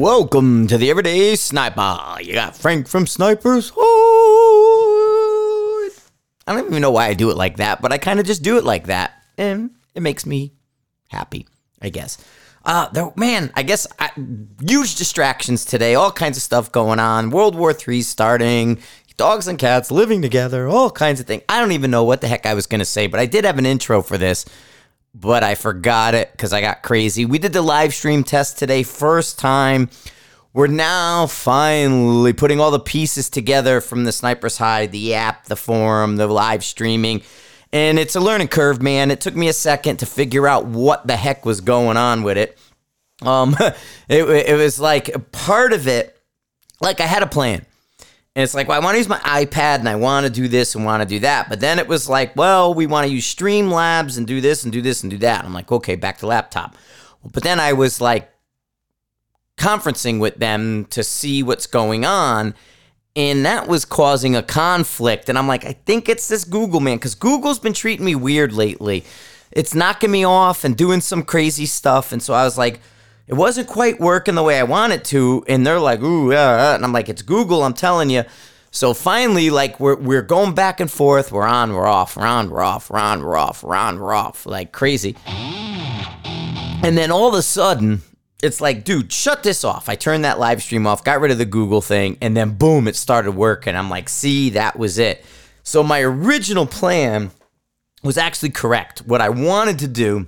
Welcome to the Everyday Sniper. You got Frank from Snipers. Hood. I don't even know why I do it like that, but I kind of just do it like that, and it makes me happy, I guess. Uh, there, man, I guess I, huge distractions today. All kinds of stuff going on. World War III starting. Dogs and cats living together. All kinds of things. I don't even know what the heck I was gonna say, but I did have an intro for this but I forgot it because I got crazy. We did the live stream test today, first time. We're now finally putting all the pieces together from the Sniper's Hide, the app, the forum, the live streaming. And it's a learning curve, man. It took me a second to figure out what the heck was going on with it. Um, it, it was like part of it, like I had a plan. And it's like, well, I want to use my iPad and I want to do this and want to do that. But then it was like, well, we want to use Streamlabs and do this and do this and do that. I'm like, okay, back to laptop. But then I was like conferencing with them to see what's going on. And that was causing a conflict. And I'm like, I think it's this Google man because Google's been treating me weird lately. It's knocking me off and doing some crazy stuff. And so I was like, it wasn't quite working the way I wanted to. And they're like, ooh, yeah. And I'm like, it's Google, I'm telling you. So finally, like we're we're going back and forth. We're on, we're off, we're on, we're off, we're on, we're off, we're on, we're off, like crazy. And then all of a sudden, it's like, dude, shut this off. I turned that live stream off, got rid of the Google thing, and then boom, it started working. I'm like, see, that was it. So my original plan was actually correct. What I wanted to do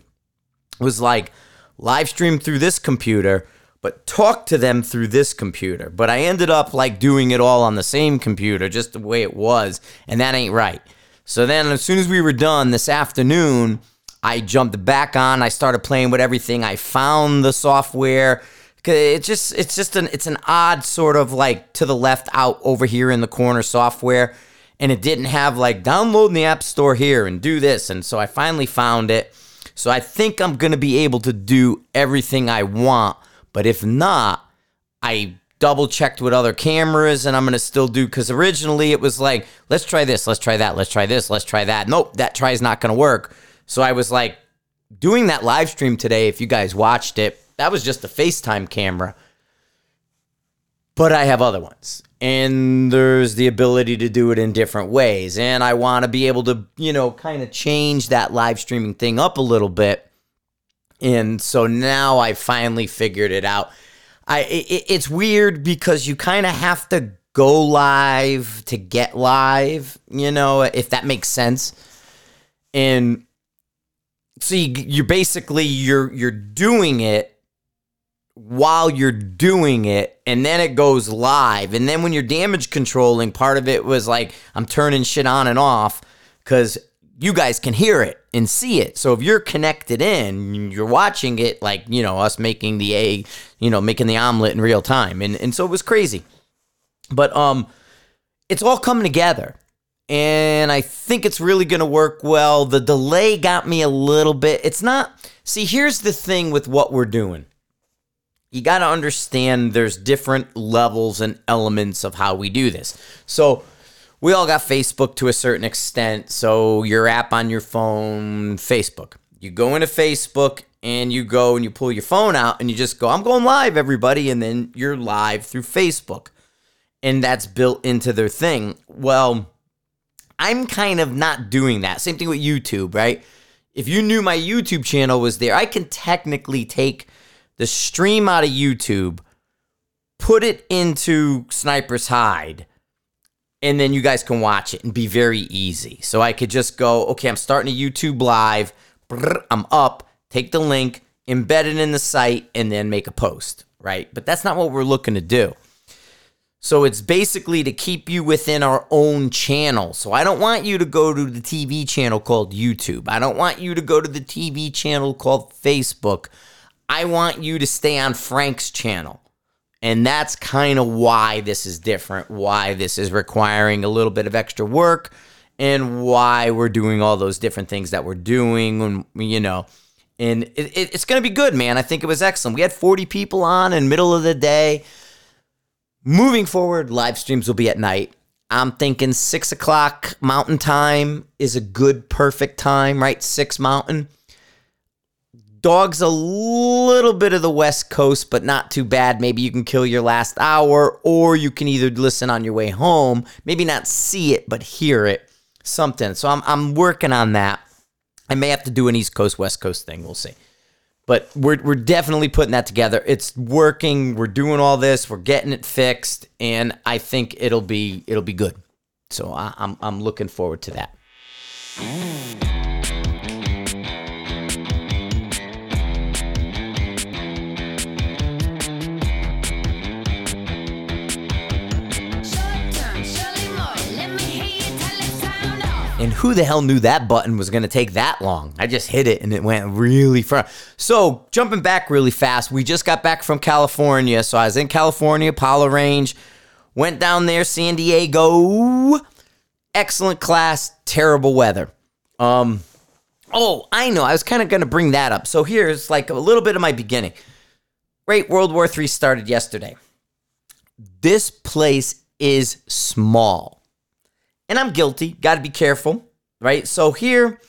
was like live stream through this computer, but talk to them through this computer. But I ended up like doing it all on the same computer, just the way it was, and that ain't right. So then, as soon as we were done this afternoon, I jumped back on. I started playing with everything. I found the software. It just it's just an it's an odd sort of like to the left out over here in the corner software, and it didn't have like download in the app store here and do this. And so I finally found it so I think I'm going to be able to do everything I want. But if not, I double checked with other cameras and I'm going to still do because originally it was like, let's try this, let's try that, let's try this, let's try that. Nope, that try is not going to work. So I was like, doing that live stream today, if you guys watched it, that was just a FaceTime camera. But I have other ones. And there's the ability to do it in different ways. And i want to be able to you know kind of change that live streaming thing up a little bit. And so now i finally figured it out. I it, it's weird because you kind of have to go live to get live you know if that makes sense. And so you, you're basically you're you're doing it while you're doing it and then it goes live. And then when you're damage controlling part of it was like i'm turning shit on and off because you guys can hear it and see it. So if you're connected in you're watching it like you know us making the egg you know making the omelet in real time. And, and so it was crazy. But um it's all coming together. And i think it's really going to work well. The delay got me a little bit. It's not see here's the thing with what we're doing you got to understand there's different levels and elements of how we do this. So, we all got Facebook to a certain extent. So, your app on your phone, Facebook. You go into Facebook and you go and you pull your phone out and you just go, I'm going live, everybody. And then you're live through Facebook. And that's built into their thing. Well, I'm kind of not doing that. Same thing with YouTube, right? If you knew my YouTube channel was there, I can technically take the stream out of YouTube, put it into Sniper's Hide, and then you guys can watch it and be very easy. So I could just go, okay, I'm starting a YouTube live, I'm up, take the link, embed it in the site, and then make a post, right? But that's not what we're looking to do. So it's basically to keep you within our own channel. So I don't want you to go to the TV channel called YouTube. I don't want you to go to the TV channel called Facebook. I want you to stay on Frank's channel. And that's kind of why this is different, why this is requiring a little bit of extra work, and why we're doing all those different things that we're doing. And, you know, and it, it, it's going to be good, man. I think it was excellent. We had 40 people on in middle of the day. Moving forward, live streams will be at night. I'm thinking six o'clock Mountain Time is a good, perfect time, right? Six Mountain Dogs a little bit of the West Coast, but not too bad. Maybe you can kill your last hour, or you can either listen on your way home, maybe not see it, but hear it. Something. So I'm, I'm working on that. I may have to do an East Coast, West Coast thing. We'll see. But we're, we're definitely putting that together. It's working. We're doing all this. We're getting it fixed, and I think it'll be it'll be good. So I, I'm I'm looking forward to that. Mm. And who the hell knew that button was going to take that long? I just hit it and it went really far. So, jumping back really fast, we just got back from California. So, I was in California, Pala Range, went down there, San Diego. Excellent class, terrible weather. Um, oh, I know. I was kind of going to bring that up. So, here's like a little bit of my beginning. Great World War III started yesterday. This place is small and I'm guilty. Got to be careful, right? So here,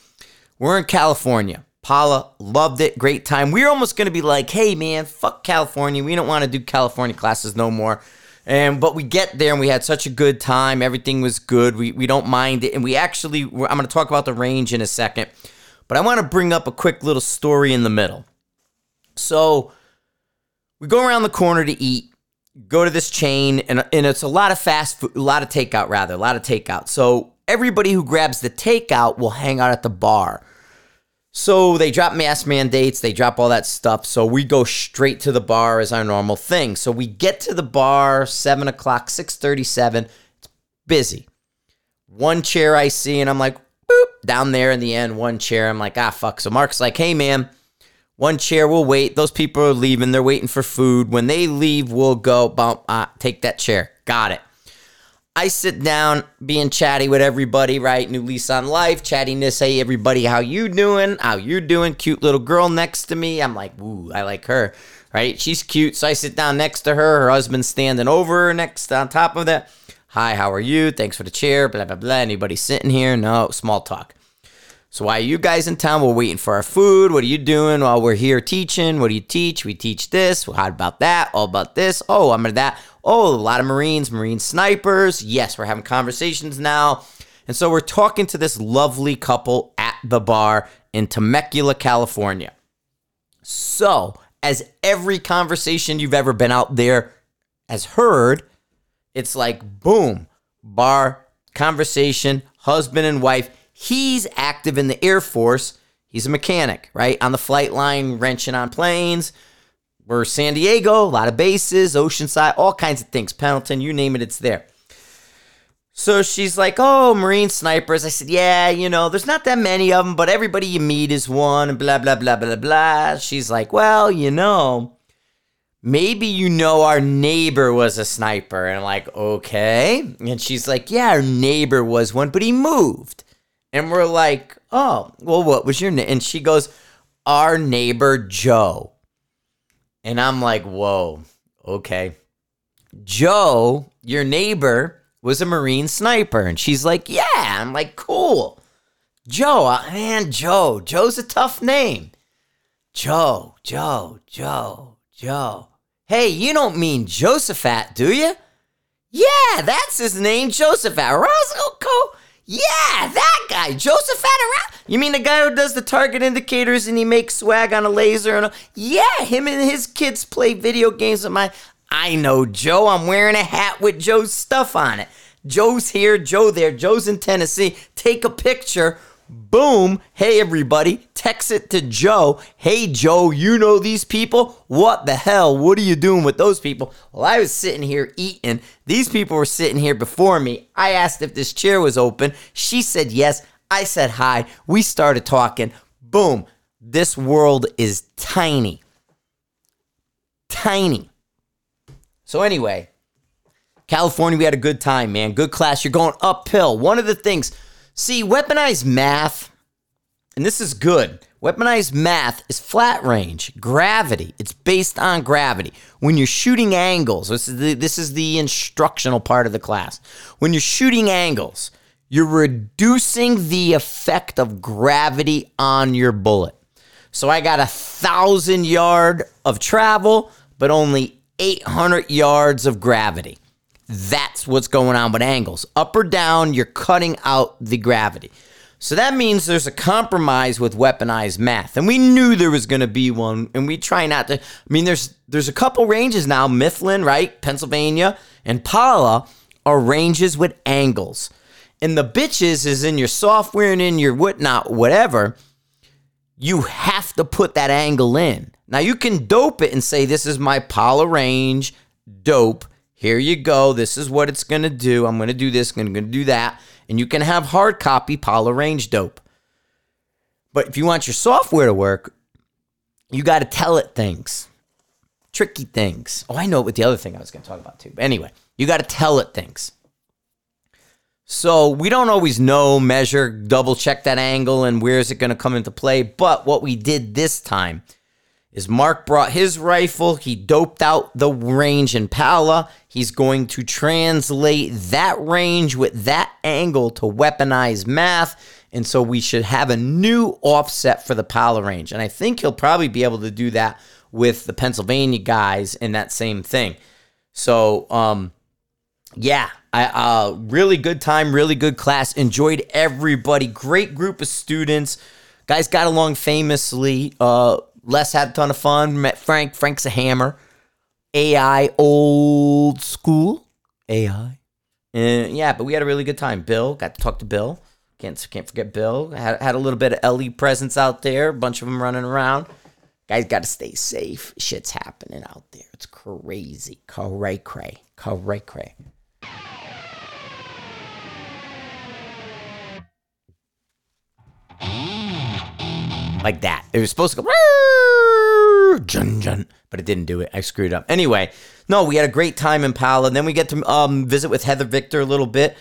we're in California. Paula loved it. Great time. We are almost going to be like, hey, man, fuck California. We don't want to do California classes no more. And but we get there and we had such a good time. Everything was good. We we don't mind it. And we actually, I'm going to talk about the range in a second, but I want to bring up a quick little story in the middle. So we go around the corner to eat go to this chain and, and it's a lot of fast food, a lot of takeout rather, a lot of takeout. So everybody who grabs the takeout will hang out at the bar. So they drop mask mandates, they drop all that stuff. So we go straight to the bar as our normal thing. So we get to the bar seven o'clock, six thirty-seven. It's busy. One chair I see, and I'm like, boop, down there in the end, one chair. I'm like, ah, fuck. So Mark's like, hey man, one chair will wait. Those people are leaving. They're waiting for food. When they leave, we'll go bump. Uh, take that chair. Got it. I sit down, being chatty with everybody, right? New lease on life, chattiness. Hey, everybody, how you doing? How you doing? Cute little girl next to me. I'm like, ooh, I like her, right? She's cute. So I sit down next to her. Her husband's standing over her next on top of that. Hi, how are you? Thanks for the chair. Blah blah blah. Anybody sitting here? No, small talk. So why are you guys in town? We're waiting for our food. What are you doing while we're here teaching? What do you teach? We teach this. How about that? All about this. Oh, I'm at that. Oh, a lot of Marines, Marine snipers. Yes, we're having conversations now. And so we're talking to this lovely couple at the bar in Temecula, California. So, as every conversation you've ever been out there has heard, it's like boom, bar, conversation, husband and wife He's active in the Air Force. He's a mechanic, right? On the flight line, wrenching on planes. We're San Diego, a lot of bases, Oceanside, all kinds of things. Pendleton, you name it, it's there. So she's like, Oh, Marine snipers. I said, Yeah, you know, there's not that many of them, but everybody you meet is one, and blah, blah, blah, blah, blah. She's like, Well, you know, maybe you know our neighbor was a sniper. And I'm like, Okay. And she's like, Yeah, our neighbor was one, but he moved. And we're like, oh, well, what was your name? And she goes, our neighbor Joe. And I'm like, whoa, okay. Joe, your neighbor, was a Marine sniper. And she's like, yeah. I'm like, cool. Joe, uh, man, Joe. Joe's a tough name. Joe, Joe, Joe, Joe. Hey, you don't mean Josephat, do you? Yeah, that's his name, Josephat. Roscoe yeah, that guy, Joseph Adderall. You mean the guy who does the target indicators and he makes swag on a laser and a, yeah, him and his kids play video games with my. I know Joe. I'm wearing a hat with Joe's stuff on it. Joe's here, Joe there. Joe's in Tennessee. Take a picture Boom. Hey, everybody. Text it to Joe. Hey, Joe, you know these people? What the hell? What are you doing with those people? Well, I was sitting here eating. These people were sitting here before me. I asked if this chair was open. She said yes. I said hi. We started talking. Boom. This world is tiny. Tiny. So, anyway, California, we had a good time, man. Good class. You're going uphill. One of the things See, weaponized math, and this is good. Weaponized math is flat range, gravity. It's based on gravity. When you're shooting angles, this is the, this is the instructional part of the class. When you're shooting angles, you're reducing the effect of gravity on your bullet. So I got a thousand yard of travel, but only 800 yards of gravity. That's what's going on with angles. Up or down, you're cutting out the gravity. So that means there's a compromise with weaponized math. And we knew there was going to be one and we try not to I mean there's there's a couple ranges now, Mifflin, right? Pennsylvania and Pala are ranges with angles. And the bitches is in your software and in your whatnot, whatever. You have to put that angle in. Now you can dope it and say, This is my Pala range, dope. Here you go. This is what it's going to do. I'm going to do this, I'm going to do that and you can have hard copy Pala range dope. But if you want your software to work, you got to tell it things, tricky things. Oh, I know what the other thing I was going to talk about too. But anyway, you got to tell it things. So we don't always know, measure, double check that angle and where is it going to come into play. But what we did this time is Mark brought his rifle. He doped out the range in Pala. He's going to translate that range with that angle to weaponize math. And so we should have a new offset for the Pala range. And I think he'll probably be able to do that with the Pennsylvania guys in that same thing. So, um, yeah, I uh, really good time, really good class. Enjoyed everybody. Great group of students. Guys got along famously. Uh, Les had a ton of fun. Met Frank. Frank's a hammer. AI old school. AI. Yeah, but we had a really good time. Bill got to talk to Bill. Can't can't forget Bill. Had had a little bit of LE presence out there. A bunch of them running around. Guys got to stay safe. Shit's happening out there. It's crazy. Cray cray. Cray cray. Like that. It was supposed to go jun jun, but it didn't do it. I screwed up. Anyway, no, we had a great time in Pala. Then we get to um, visit with Heather Victor a little bit.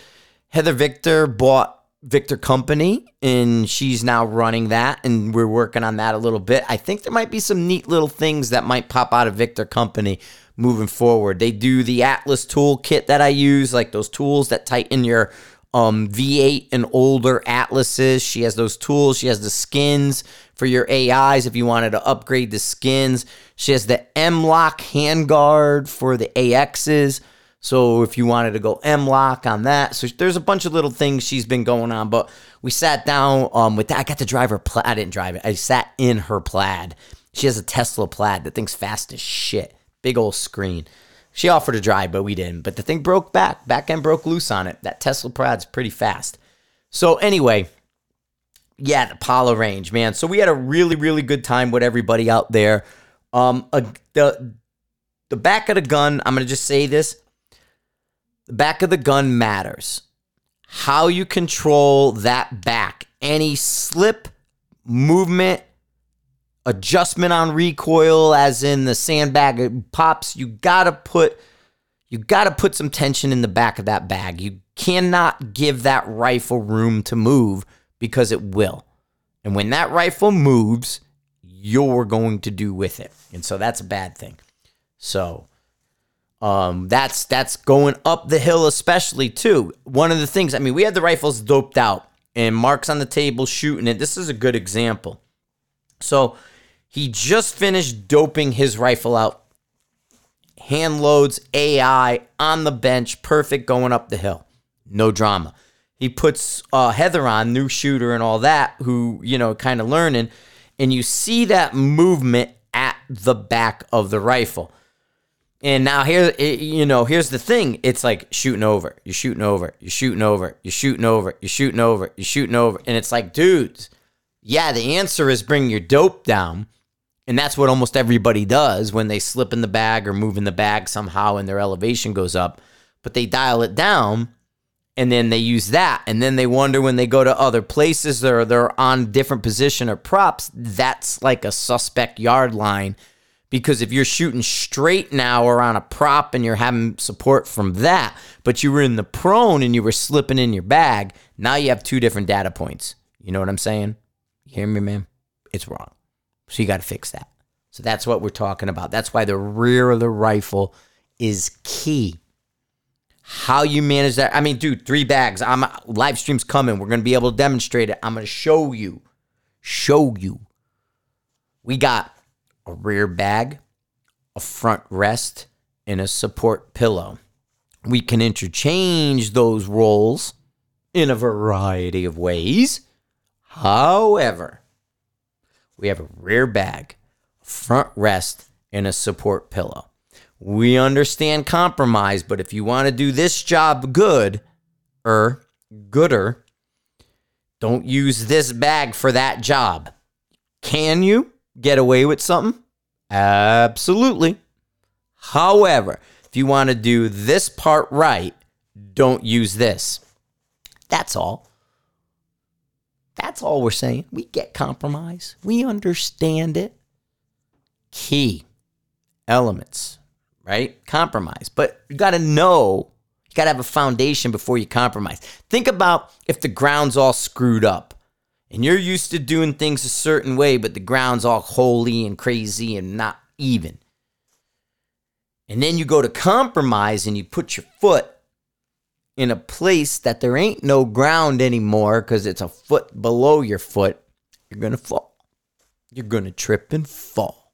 Heather Victor bought Victor Company, and she's now running that, and we're working on that a little bit. I think there might be some neat little things that might pop out of Victor Company moving forward. They do the Atlas tool kit that I use, like those tools that tighten your um, V8 and older Atlases. She has those tools. She has the skins for your AIs if you wanted to upgrade the skins. She has the M-Lock handguard for the AXs. So if you wanted to go M-Lock on that, so there's a bunch of little things she's been going on. But we sat down um, with that. I got to drive her plaid. I didn't drive it. I sat in her plaid. She has a Tesla plaid. That thing's fast as shit. Big old screen. She offered to drive, but we didn't. But the thing broke back. Back end broke loose on it. That Tesla Plaid's pretty fast. So anyway, yeah, the Pala range, man. So we had a really, really good time with everybody out there. Um, a, the the back of the gun. I'm gonna just say this: the back of the gun matters. How you control that back, any slip, movement, adjustment on recoil as in the sandbag pops. You gotta put you gotta put some tension in the back of that bag. You cannot give that rifle room to move because it will. And when that rifle moves you're going to do with it. And so that's a bad thing. So um, that's that's going up the hill especially too. One of the things i mean we had the rifles doped out and marks on the table shooting it. This is a good example. So he just finished doping his rifle out. Hand loads, AI on the bench, perfect going up the hill. No drama. He puts uh, Heather on, new shooter and all that, who, you know, kind of learning. And you see that movement at the back of the rifle. And now here, you know, here's the thing. It's like shooting over. You're shooting over. You're shooting over. You're shooting over. You're shooting over. You're shooting over. And it's like, dudes, yeah, the answer is bring your dope down. And that's what almost everybody does when they slip in the bag or move in the bag somehow and their elevation goes up. But they dial it down and then they use that. And then they wonder when they go to other places or they're on different position or props, that's like a suspect yard line. Because if you're shooting straight now or on a prop and you're having support from that, but you were in the prone and you were slipping in your bag, now you have two different data points. You know what I'm saying? You hear me, man? It's wrong. So you got to fix that. So that's what we're talking about. That's why the rear of the rifle is key. How you manage that. I mean, dude, three bags. I'm live streams coming. We're going to be able to demonstrate it. I'm going to show you. Show you We got a rear bag, a front rest, and a support pillow. We can interchange those roles in a variety of ways. However, we have a rear bag, front rest, and a support pillow. We understand compromise, but if you want to do this job good or gooder, don't use this bag for that job. Can you get away with something? Absolutely. However, if you want to do this part right, don't use this. That's all. That's all we're saying. We get compromise. We understand it. Key elements, right? Compromise. But you got to know, you got to have a foundation before you compromise. Think about if the ground's all screwed up and you're used to doing things a certain way, but the ground's all holy and crazy and not even. And then you go to compromise and you put your foot in a place that there ain't no ground anymore because it's a foot below your foot, you're going to fall. You're going to trip and fall.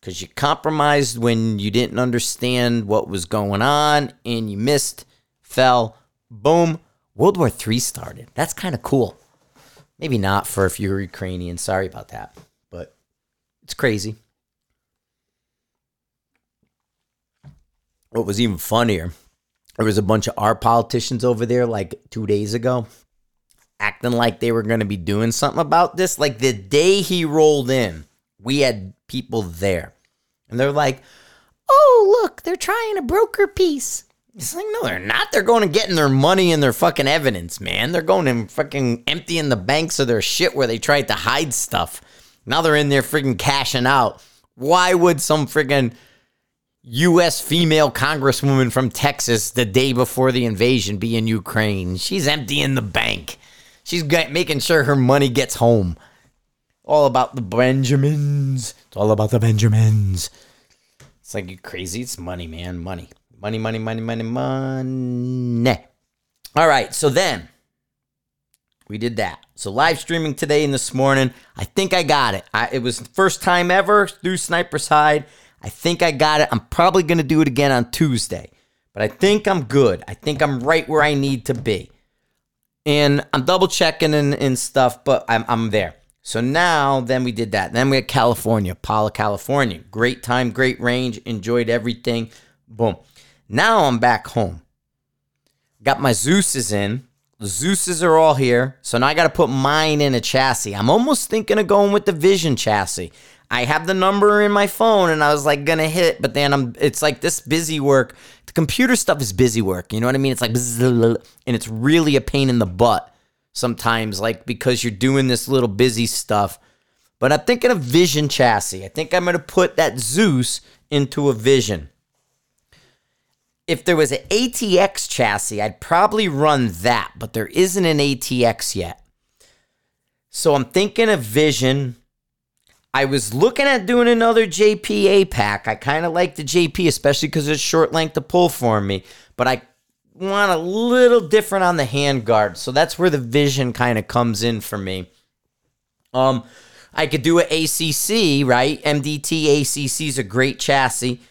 Because you compromised when you didn't understand what was going on and you missed, fell, boom, World War III started. That's kind of cool. Maybe not for if you're Ukrainian. Sorry about that. But it's crazy. What was even funnier there was a bunch of our politicians over there like two days ago acting like they were going to be doing something about this. Like the day he rolled in, we had people there. And they're like, oh, look, they're trying to broker peace. It's like, no, they're not. They're going to getting their money and their fucking evidence, man. They're going and fucking emptying the banks of their shit where they tried to hide stuff. Now they're in there freaking cashing out. Why would some freaking U.S. female congresswoman from Texas the day before the invasion be in Ukraine. She's emptying the bank. She's making sure her money gets home. All about the Benjamins. It's all about the Benjamins. It's like you crazy. It's money, man. Money. Money, money, money, money, money. All right. So then we did that. So live streaming today and this morning. I think I got it. I, it was first time ever through Sniper's Hide. I think I got it. I'm probably going to do it again on Tuesday, but I think I'm good. I think I'm right where I need to be. And I'm double checking and, and stuff, but I'm, I'm there. So now, then we did that. Then we had California, Pala, California. Great time, great range, enjoyed everything. Boom. Now I'm back home. Got my Zeus's in. The Zeus's are all here. So now I got to put mine in a chassis. I'm almost thinking of going with the Vision chassis. I have the number in my phone and I was like gonna hit, but then I'm it's like this busy work. The computer stuff is busy work. You know what I mean? It's like and it's really a pain in the butt sometimes, like because you're doing this little busy stuff. But I'm thinking of Vision chassis. I think I'm gonna put that Zeus into a Vision. If there was an ATX chassis, I'd probably run that, but there isn't an ATX yet. So I'm thinking of Vision I was looking at doing another JPA pack. I kind of like the JP, especially because it's short length to pull for me. But I want a little different on the handguard. So that's where the vision kind of comes in for me. Um, I could do an ACC, right? MDT ACC is a great chassis.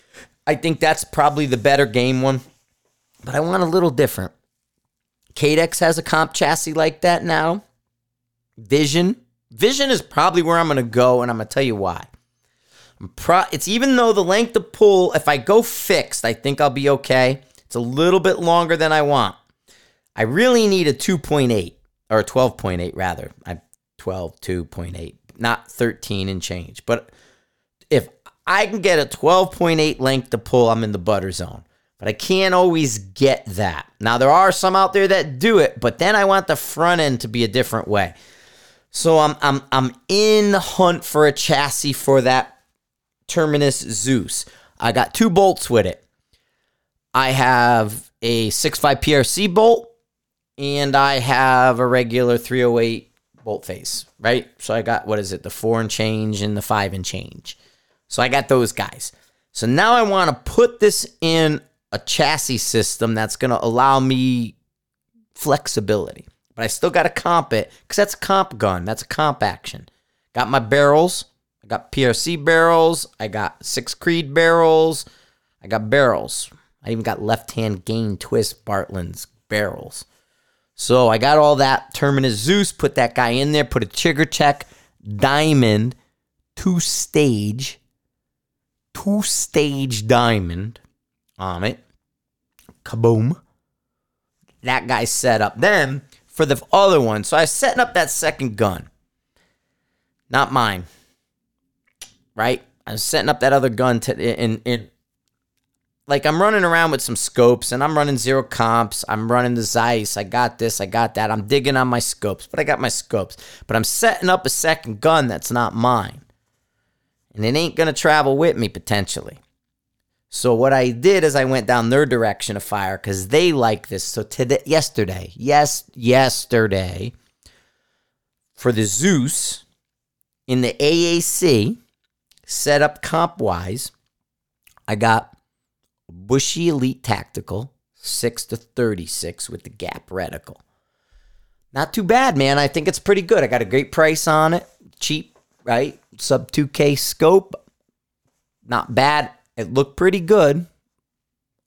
I think that's probably the better game one. But I want a little different. Cadex has a comp chassis like that now. Vision Vision is probably where I'm going to go, and I'm going to tell you why. Pro- it's even though the length of pull, if I go fixed, I think I'll be okay. It's a little bit longer than I want. I really need a 2.8 or a 12.8 rather. I'm 12 2.8, not 13 and change. But I can get a 12.8 length to pull, I'm in the butter zone. But I can't always get that. Now there are some out there that do it, but then I want the front end to be a different way. So I'm I'm I'm in the hunt for a chassis for that Terminus Zeus. I got two bolts with it. I have a 6.5 PRC bolt and I have a regular 308 bolt face, right? So I got what is it, the four and change and the five and change. So I got those guys. So now I want to put this in a chassis system that's going to allow me flexibility but I still got to comp it because that's a comp gun. That's a comp action. Got my barrels. I got PRC barrels. I got six Creed barrels. I got barrels. I even got left hand gain twist Bartlein's barrels. So I got all that. Terminus Zeus, put that guy in there, put a Trigger Tech, diamond, two stage, two stage diamond on it. Kaboom. That guy set up. Then for the other one, so I was setting up that second gun. Not mine. Right? I was setting up that other gun to in in like I'm running around with some scopes and I'm running zero comps. I'm running the Zeiss. I got this. I got that. I'm digging on my scopes, but I got my scopes. But I'm setting up a second gun that's not mine. And it ain't going to travel with me potentially. So what I did is I went down their direction of fire because they like this. So today, yesterday, yes, yesterday, for the Zeus in the AAC, set up comp wise, I got Bushy Elite Tactical, 6 to 36 with the gap reticle. Not too bad, man. I think it's pretty good. I got a great price on it. Cheap, right? Sub 2K scope. Not bad. It looked pretty good.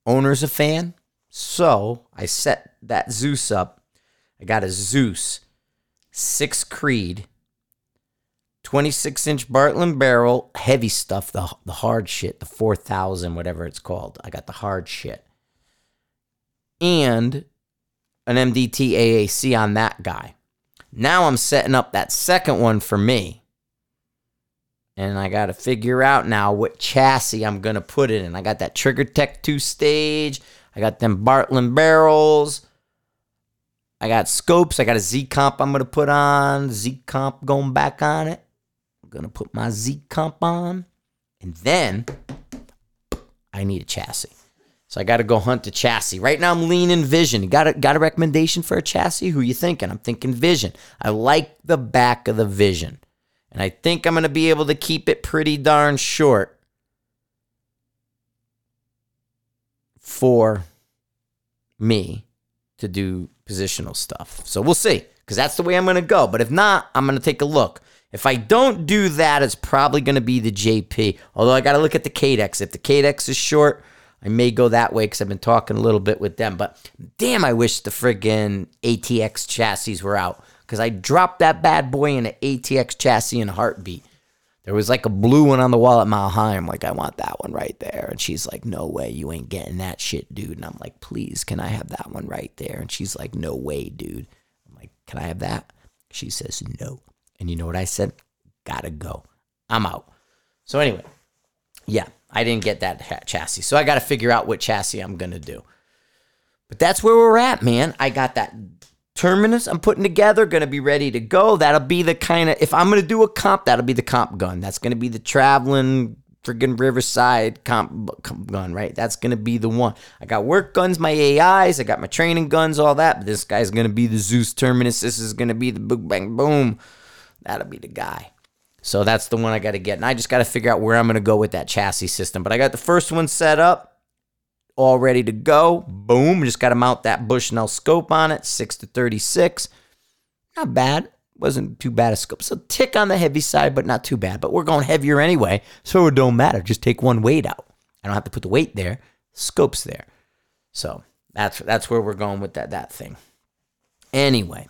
Owner's a fan. So I set that Zeus up. I got a Zeus 6 Creed 26 inch Bartlein's barrel, heavy stuff, the, the hard shit, the 4000, whatever it's called. I got the hard shit. And an MDT AAC on that guy. Now I'm setting up that second one for me. And I got to figure out now what chassis I'm going to put it in. I got that Trigger Tech 2 stage. I got them Bartlein's barrels. I got scopes. I got a Z comp I'm going to put on. Z comp going back on it I'm gonna put my Z comp on, and then I need a chassis. So I got to go hunt a chassis. Right now I'm leaning Vision. got a got a recommendation for a chassis? Who you thinking? I'm thinking Vision. I like the back of the Vision. And I think I'm going to be able to keep it pretty darn short for me to do positional stuff. So we'll see because that's the way I'm going to go. But if not, I'm going to take a look. If I don't do that, it's probably going to be the JP. Although I got to look at the Cadex. If the Cadex is short, I may go that way because I've been talking a little bit with them. But damn, I wish the friggin' ATX chassis were out because I dropped that bad boy in an ATX chassis in a heartbeat. There was like a blue one on the wall at Mile High. I'm like, I want that one right there. And she's like, No way, you ain't getting that shit, dude. And I'm like, Please, can I have that one right there? And she's like, No way, dude. I'm like, Can I have that? She says, No. And you know what I said? Gotta go. I'm out. So, anyway, yeah, I didn't get that chassis. So, I got to figure out what chassis I'm going to do. But that's where we're at, man. I got that terminus I'm putting together, to be ready to go. That'll be the kind of, if I'm to do a comp, that'll be the comp gun. That's to be the traveling friggin' Riverside comp, comp, gun, right? That's gonna be the one. I got work guns, my AIs, I got my training guns, all that. But this guy's gonna be the Zeus Terminus. This is gonna be the boom bang boom. That'll be the guy. So that's the one I got to get. And I just got to figure out where I'm going to go with that chassis system. But I got the first one set up, all ready to go. Boom. Just got to mount that Bushnell scope on it, 6 to 36. Not bad. Wasn't too bad a scope. So tick on the heavy side, but not too bad. But we're going heavier anyway, so it don't matter. Just take one weight out. I don't have to put the weight there. Scope's there. So that's that's where we're going with that that thing. Anyway,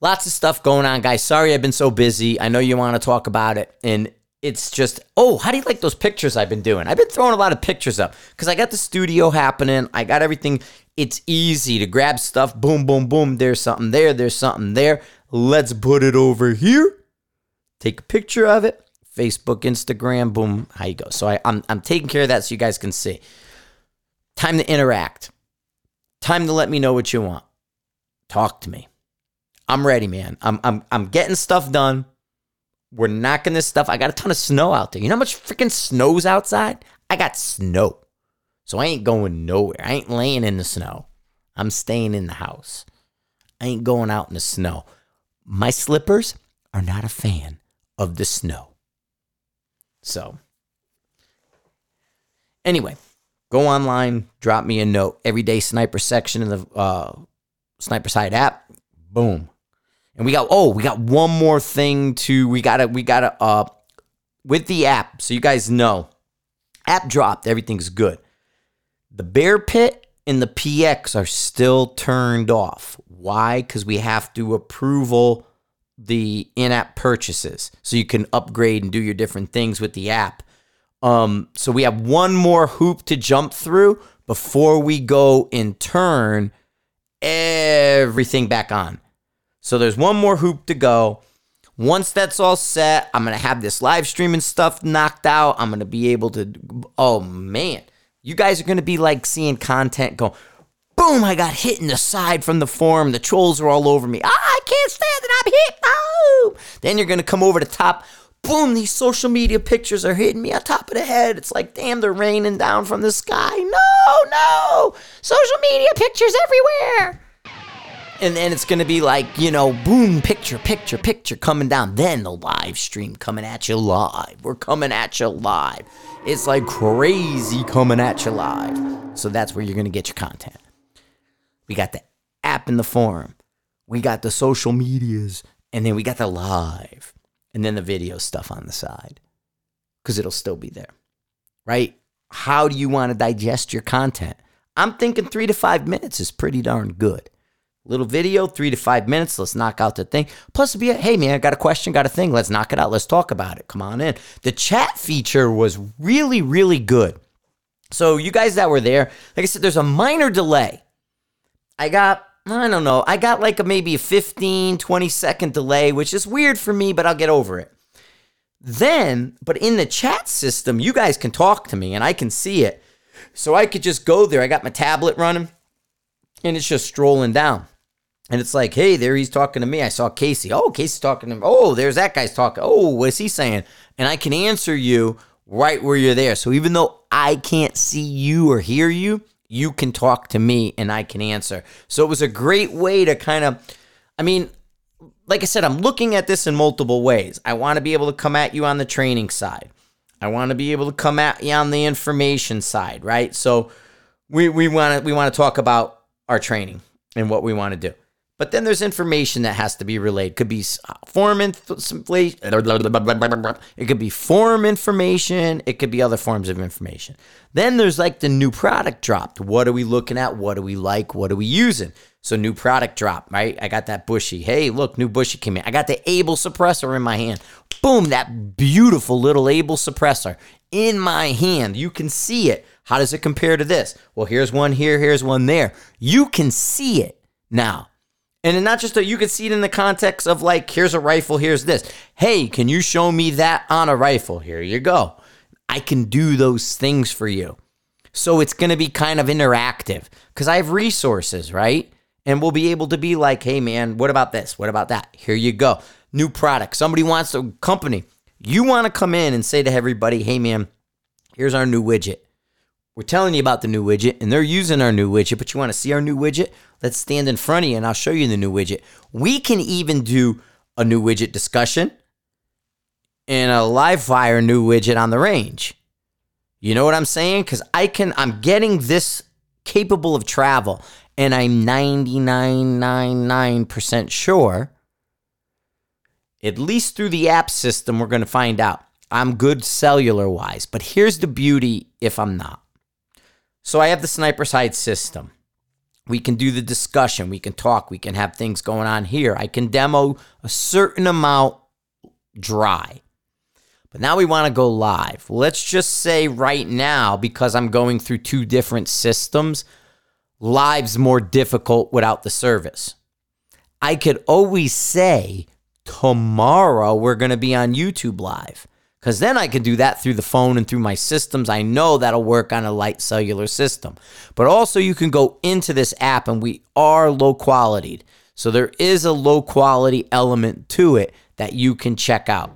lots of stuff going on, guys. Sorry I've been so busy. I know you want to talk about it. And it's just, oh, how do you like those pictures I've been doing? I've been throwing a lot of pictures up because I got the studio happening. I got everything. It's easy to grab stuff. Boom, boom, boom. There's something there. There's something there. Let's put it over here. Take a picture of it. Facebook, Instagram, boom. How you go. So I, I'm, I'm taking care of that so you guys can see. Time to interact. Time to let me know what you want. Talk to me. I'm ready, man. I'm I'm I'm getting stuff done. We're knocking this stuff. I got a ton of snow out there. You know how much freaking snow's outside? I got snow. So I ain't going nowhere. I ain't laying in the snow. I'm staying in the house. I ain't going out in the snow. My slippers are not a fan of the snow. So, anyway, go online, drop me a note. Everyday sniper section in the uh, Sniper's Hide app. Boom. And we got oh, we got one more thing to we gotta we gotta uh with the app, so you guys know, app dropped, everything's good. The Bear Pit and the PX are still turned off. Why? Because we have to approval the in-app purchases so you can upgrade and do your different things with the app. Um, so we have one more hoop to jump through before we go and turn everything back on. So there's one more hoop to go. Once that's all set, I'm gonna have this live streaming stuff knocked out. I'm gonna be able to. Oh man, you guys are gonna be like seeing content go. Boom! I got hit in the side from the forum. The trolls are all over me. Ah, I can't stand it. I'm hit. Oh! Then you're gonna come over the top. Boom! These social media pictures are hitting me on top of the head. It's like, damn, they're raining down from the sky. No, no! Social media pictures everywhere and then it's gonna be like you know boom picture picture picture coming down. Then the live stream coming at you live. We're coming at you live. It's like crazy coming at you live. So that's where you're gonna get your content. We got the app in the forum. We got the social medias. And then we got the live. And then the video stuff on the side. Because it'll still be there. Right? How do you want to digest your content? I'm thinking three to five minutes is pretty darn good Little video, three to five minutes. Let's knock out the thing. Plus, be a, hey, man, I got a question, got a thing. Let's knock it out. Let's talk about it. Come on in. The chat feature was really, really good. So, you guys that were there, like I said, there's a minor delay. I got, I don't know, I got like a maybe a 15, 20 second delay, which is weird for me, but I'll get over it. Then, but in the chat system, you guys can talk to me and I can see it. So I could just go there. I got my tablet running and it's just strolling down. And it's like, hey, there he's talking to me. I saw Casey. Oh, Casey's talking to him. Oh, there's that guy's talking. Oh, what's he saying? And I can answer you right where you're there. So even though I can't see you or hear you, you can talk to me and I can answer. So it was a great way to kind of, I mean, like I said, I'm looking at this in multiple ways. I want to be able to come at you on the training side. I want to be able to come at you on the information side, right? So we we want to we want to talk about our training and what we want to do. But then there's information that has to be relayed. Could be uh, form information. It could be form information. It could be other forms of information. Then there's like the new product dropped. What are we looking at? What do we like? What are we using? So new product drop, right? I got that bushy. Hey, look, new bushy came in. I got the Able suppressor in my hand. Boom, that beautiful little Able suppressor in my hand. You can see it. How does it compare to this? Well, here's one here, here's one there. You can see it now. And not just that you can see it in the context of like, here's a rifle, here's this. Hey, can you show me that on a rifle? Here you go. I can do those things for you. So it's going to be kind of interactive because I have resources, right? And we'll be able to be like, hey, man, what about this? What about that? Here you go. New product. Somebody wants a company. You want to come in and say to everybody, hey, man, here's our new widget. We're telling you about the new widget and they're using our new widget, but you want to see our new widget? Let's stand in front of you and I'll show you the new widget. We can even do a new widget discussion and a live fire new widget on the range. You know what I'm saying? Because I can, I'm getting this capable of travel, and I'm 99.99% sure, at least through the app system, we're going to find out. I'm good cellular wise, but here's the beauty if I'm not. So I have the sniper's hide system. We can do the discussion. We can talk. We can have things going on here. I can demo a certain amount dry. But now we want to go live. Let's just say right now, because I'm going through two different systems, live's more difficult without the service. I could always say tomorrow we're going to be on YouTube live because then I can do that through the phone and through my systems. I know that'll work on a light cellular system. But also, you can go into this app and we are low quality. So there is a low quality element to it that you can check out.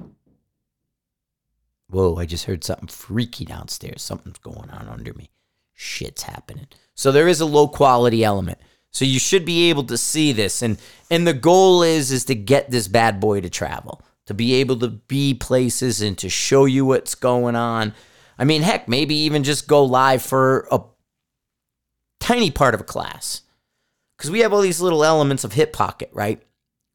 Whoa, I just heard something freaky downstairs. Something's going on under me. Shit's happening. So there is a low quality element. So you should be able to see this and and the goal is is to get this bad boy to travel to be able to be places and to show you what's going on. I mean, heck, maybe even just go live for a tiny part of a class. Because we have all these little elements of Hip Pocket, right?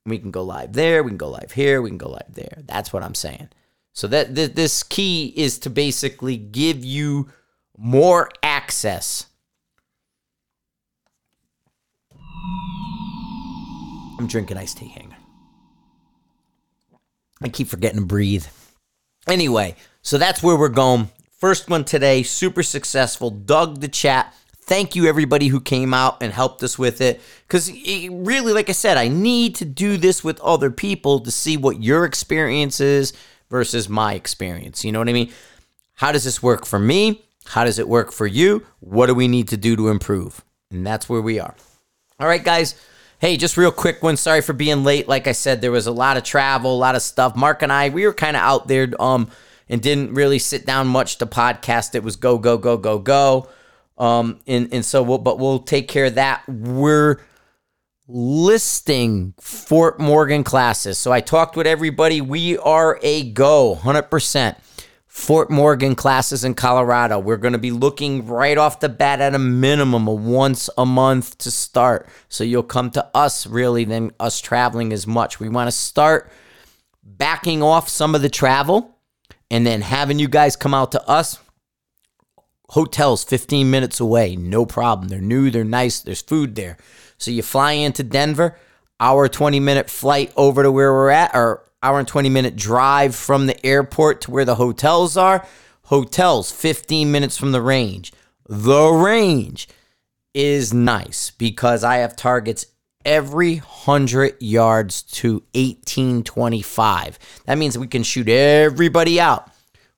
We can go live there, we can go live here, we can go live there. That's what I'm saying. So that th- this key is to basically give you more access. I'm drinking iced tea. Hang. I keep forgetting to breathe. Anyway, so that's where we're going. First one today, super successful. Dug the chat. Thank you, everybody who came out and helped us with it. Because really, like I said, I need to do this with other people to see what your experience is versus my experience. You know what I mean? How does this work for me? How does it work for you? What do we need to do to improve? And that's where we are. All right, guys. Hey, just real quick one. Sorry for being late. Like I said, there was a lot of travel, a lot of stuff. Mark and I, we were kind of out there um and didn't really sit down much to podcast. It was go, go, go, go, go. Um, and, and so we'll, but we'll take care of that. We're listing Fort Morgan classes. So I talked with everybody. We are a go 100%. Fort Morgan classes in Colorado. We're going to be looking right off the bat at a minimum of once a month to start. So you'll come to us really than us traveling as much. We want to start backing off some of the travel and then having you guys come out to us. Hotels 15 minutes away, no problem. They're new, they're nice, there's food there. So you fly into Denver, hour 20 minute flight over to where we're at, or hour and 20 minute drive from the airport to where the hotels are. Hotels 15 minutes from the range. The range is nice because I have targets every 100 yards to 1825. That means we can shoot everybody out.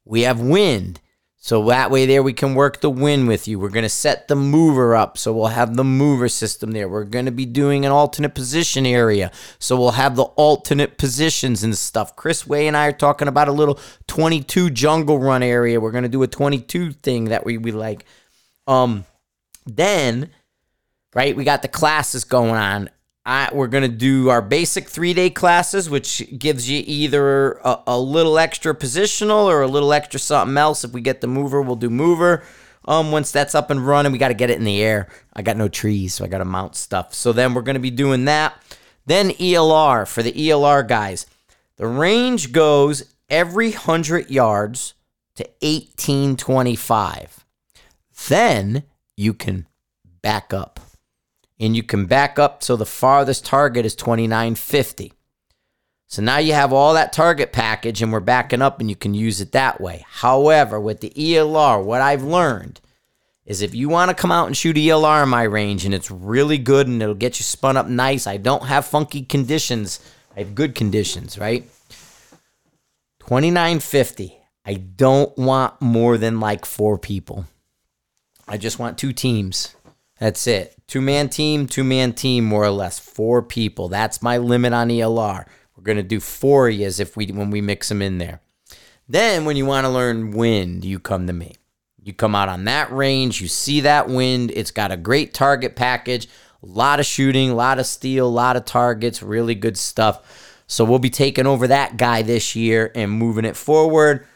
We have wind. So that way there we can work the win with you. We're going to set the mover up. So we'll have the mover system there. We're going to be doing an alternate position area. So we'll have the alternate positions and stuff. Chris Way and I are talking about a little 22 jungle run area. We're going to do a 22 thing that we, we like. Um then right, we got the classes going on. I, we're going to do our basic three day classes, which gives you either a, a, little extra positional or a little extra something else. If we get the mover, we'll do mover. Um, once that's up and running, we got to get it in the air. I got no trees, so I got to mount stuff. So then we're going to be doing that. Then ELR for the ELR guys. The range goes every 100 yards to 1825. Then you can back up and you can back up so the farthest target is 2950. So now you have all that target package and we're backing up and you can use it that way. However, with the ELR, what I've learned is if you want to come out and shoot ELR in my range and it's really good and it'll get you spun up nice, I don't have funky conditions. I have good conditions, right? 2950. I don't want more than like four people. I just want two teams. That's it. Two man team, two man team, more or less. Four people. That's my limit on ELR. We're gonna do four years if we when we mix them in there. Then when you want to learn wind, you come to me. You come out on that range, you see that wind. It's got a great target package, a lot of shooting, a lot of steel, a lot of targets, really good stuff. So we'll be taking over that guy this year and moving it forward.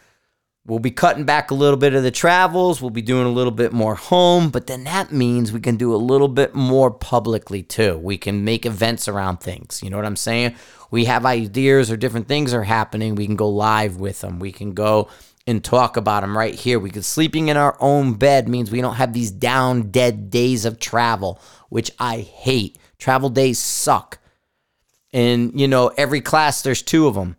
We'll be cutting back a little bit of the travels. We'll be doing a little bit more home, but then that means we can do a little bit more publicly too. We can make events around things. You know what I'm saying? We have ideas or different things are happening. We can go live with them. We can go and talk about them right here. We could sleeping in our own bed means we don't have these down dead days of travel, which I hate. Travel days suck. And you know, every class there's two of them.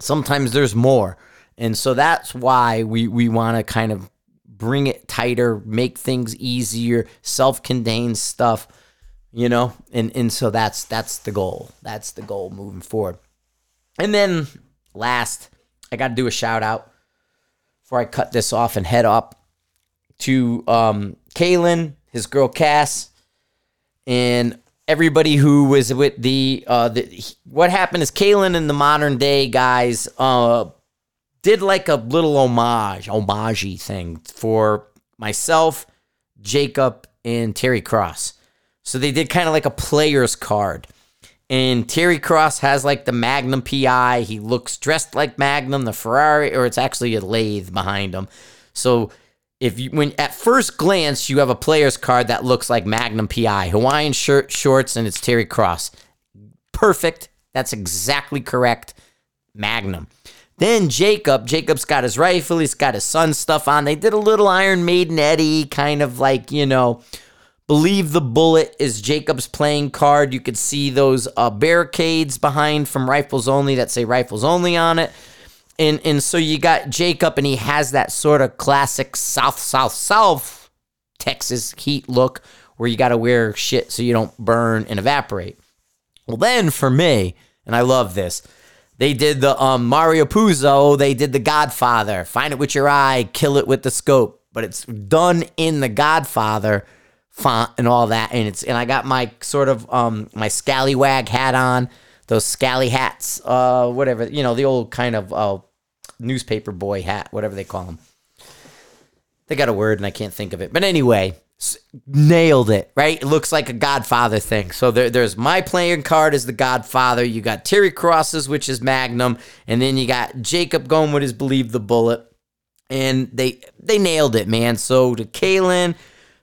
Sometimes there's more. And so that's why we, we want to kind of bring it tighter, make things easier, self-contained stuff, you know? And and so that's that's the goal. That's the goal moving forward. And then last, I got to do a shout out before I cut this off and head up to um Caylen, his girl Cass, and everybody who was with the uh the what happened is Caylen and the modern day guys uh did like a little homage, homagey thing for myself, Jacob, and Terry Cross. So they did kind of like a player's card. And Terry Cross has like the Magnum PI. He looks dressed like Magnum, the Ferrari, or it's actually a lathe behind him. So if you when at first glance you have a player's card that looks like Magnum PI, Hawaiian shirt, shorts, and it's Terry Cross. Perfect. That's exactly correct. Magnum. Then Jacob, Jacob's got his rifle, he's got his son stuff on. They did a little Iron Maiden Eddie kind of like, you know, Believe the Bullet is Jacob's playing card. You could see those uh, barricades behind from Rifles Only that say Rifles Only on it. And, and so you got Jacob, and he has that sort of classic South, South, South Texas heat look where you got to wear shit so you don't burn and evaporate. Well, then for me, and I love this, they did the um, Mario Puzo, they did the Godfather, find it with your eye, kill it with the scope. But it's done in the Godfather font and all that. And it's and I got my sort of um my scallywag hat on, those scally hats, uh, whatever you know, the old kind of uh newspaper boy hat, whatever they call them. They got a word and I can't think of it, but anyway, nailed it. Right, it looks like a Godfather thing. So there, there's my playing card is the Godfather. You got Terry Crosses, which is Magnum, and then you got Jacob going with his Believe the Bullet. And they they nailed it, man. So to Caylen,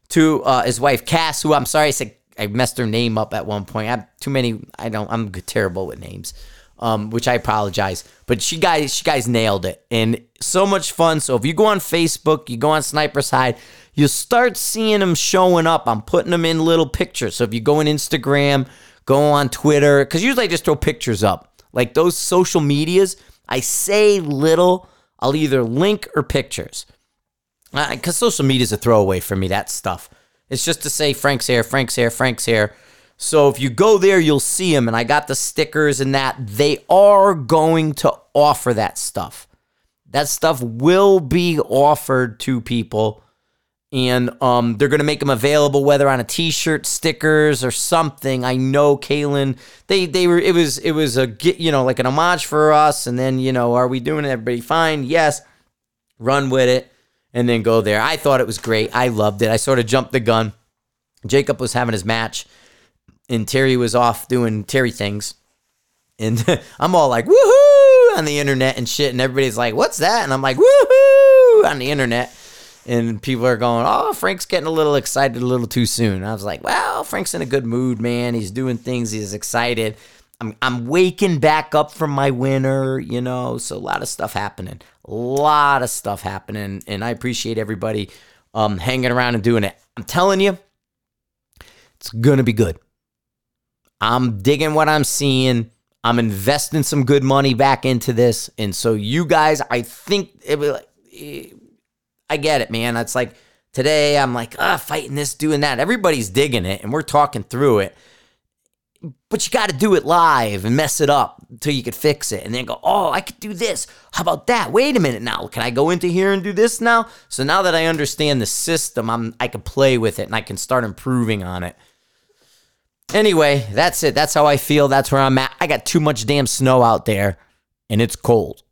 to uh, his wife Cass, who I'm sorry I said I messed her name up at one point. I have too many. I don't. I'm terrible with names, um, which I apologize. But she guys, she guys nailed it, and so much fun. So if you go on Facebook, you go on Sniper's Hide, you'll start seeing them showing up. I'm putting them in little pictures. So if you go on Instagram, go on Twitter, because usually I just throw pictures up. Like those social medias, I say little. I'll either link or pictures because uh, social media is a throwaway for me. That stuff. It's just to say Frank's here, Frank's here, Frank's here. So if you go there, you'll see them, and I got the stickers and that. They are going to offer that stuff. That stuff will be offered to people, and um, they're going to make them available, whether on a T-shirt, stickers, or something. I know, Caylen. They they were. It was it was a you know like an homage for us, and then you know, are we doing it? Everybody fine? Yes. Run with it and then go there. I thought it was great. I loved it. I sort of jumped the gun. Jacob was having his match, and Terry was off doing Terry things. And I'm all like, woohoo, on the internet and shit. And everybody's like, what's that? And I'm like, woohoo, on the internet. And people are going, oh, Frank's getting a little excited a little too soon. I was like, well, Frank's in a good mood, man. He's doing things. He's excited. I'm, I'm waking back up from my winter, you know, so a lot of stuff happening. A lot of stuff happening. And I appreciate everybody um, hanging around and doing it. I'm telling you, it's to be good. I'm digging what I'm seeing. I'm investing some good money back into this. And so, you guys, I think it, I get it, man. It's like today, I'm like, ah, fighting this, doing that. Everybody's digging it, and we're talking through it. But you got to do it live and mess it up until you could fix it and then go oh i could do this. How about that? Wait a minute now. Can i go into here and do this now? So now that i understand the system i'm i can play with it and i can start improving on it. Anyway that's it. That's how i feel. That's where i'm at. I got too much damn snow out there and it's cold.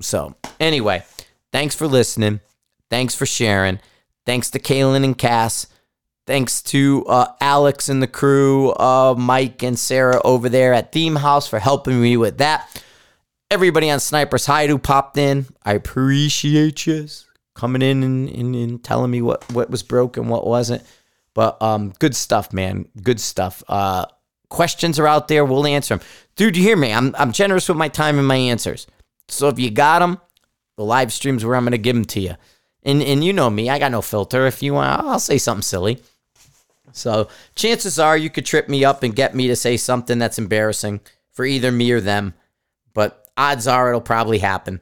So anyway thanks for listening thanks for sharing thanks to Caylen and cass Thanks to uh, Alex and the crew, uh, Mike and Sarah over there at ThemeHouse for helping me with that. Everybody on Sniper's Hide who popped in, I appreciate you coming in and, and, and, telling me what, what was broken, what wasn't. But um, good stuff, man. Good stuff. Uh, questions are out there. We'll answer them. Dude, you hear me? I'm, I'm generous with my time and my answers. So if you got them, the live streams where I'm going to give them to you. And, and you know me, I got no filter. If you want, I'll say something silly. So chances are you could trip me up and get me to say something that's embarrassing for either me or them. But odds are it'll probably happen.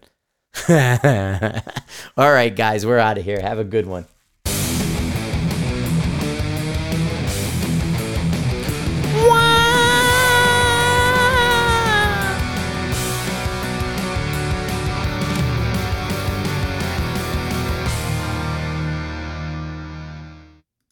All right, guys, we're out of here. Have a good one.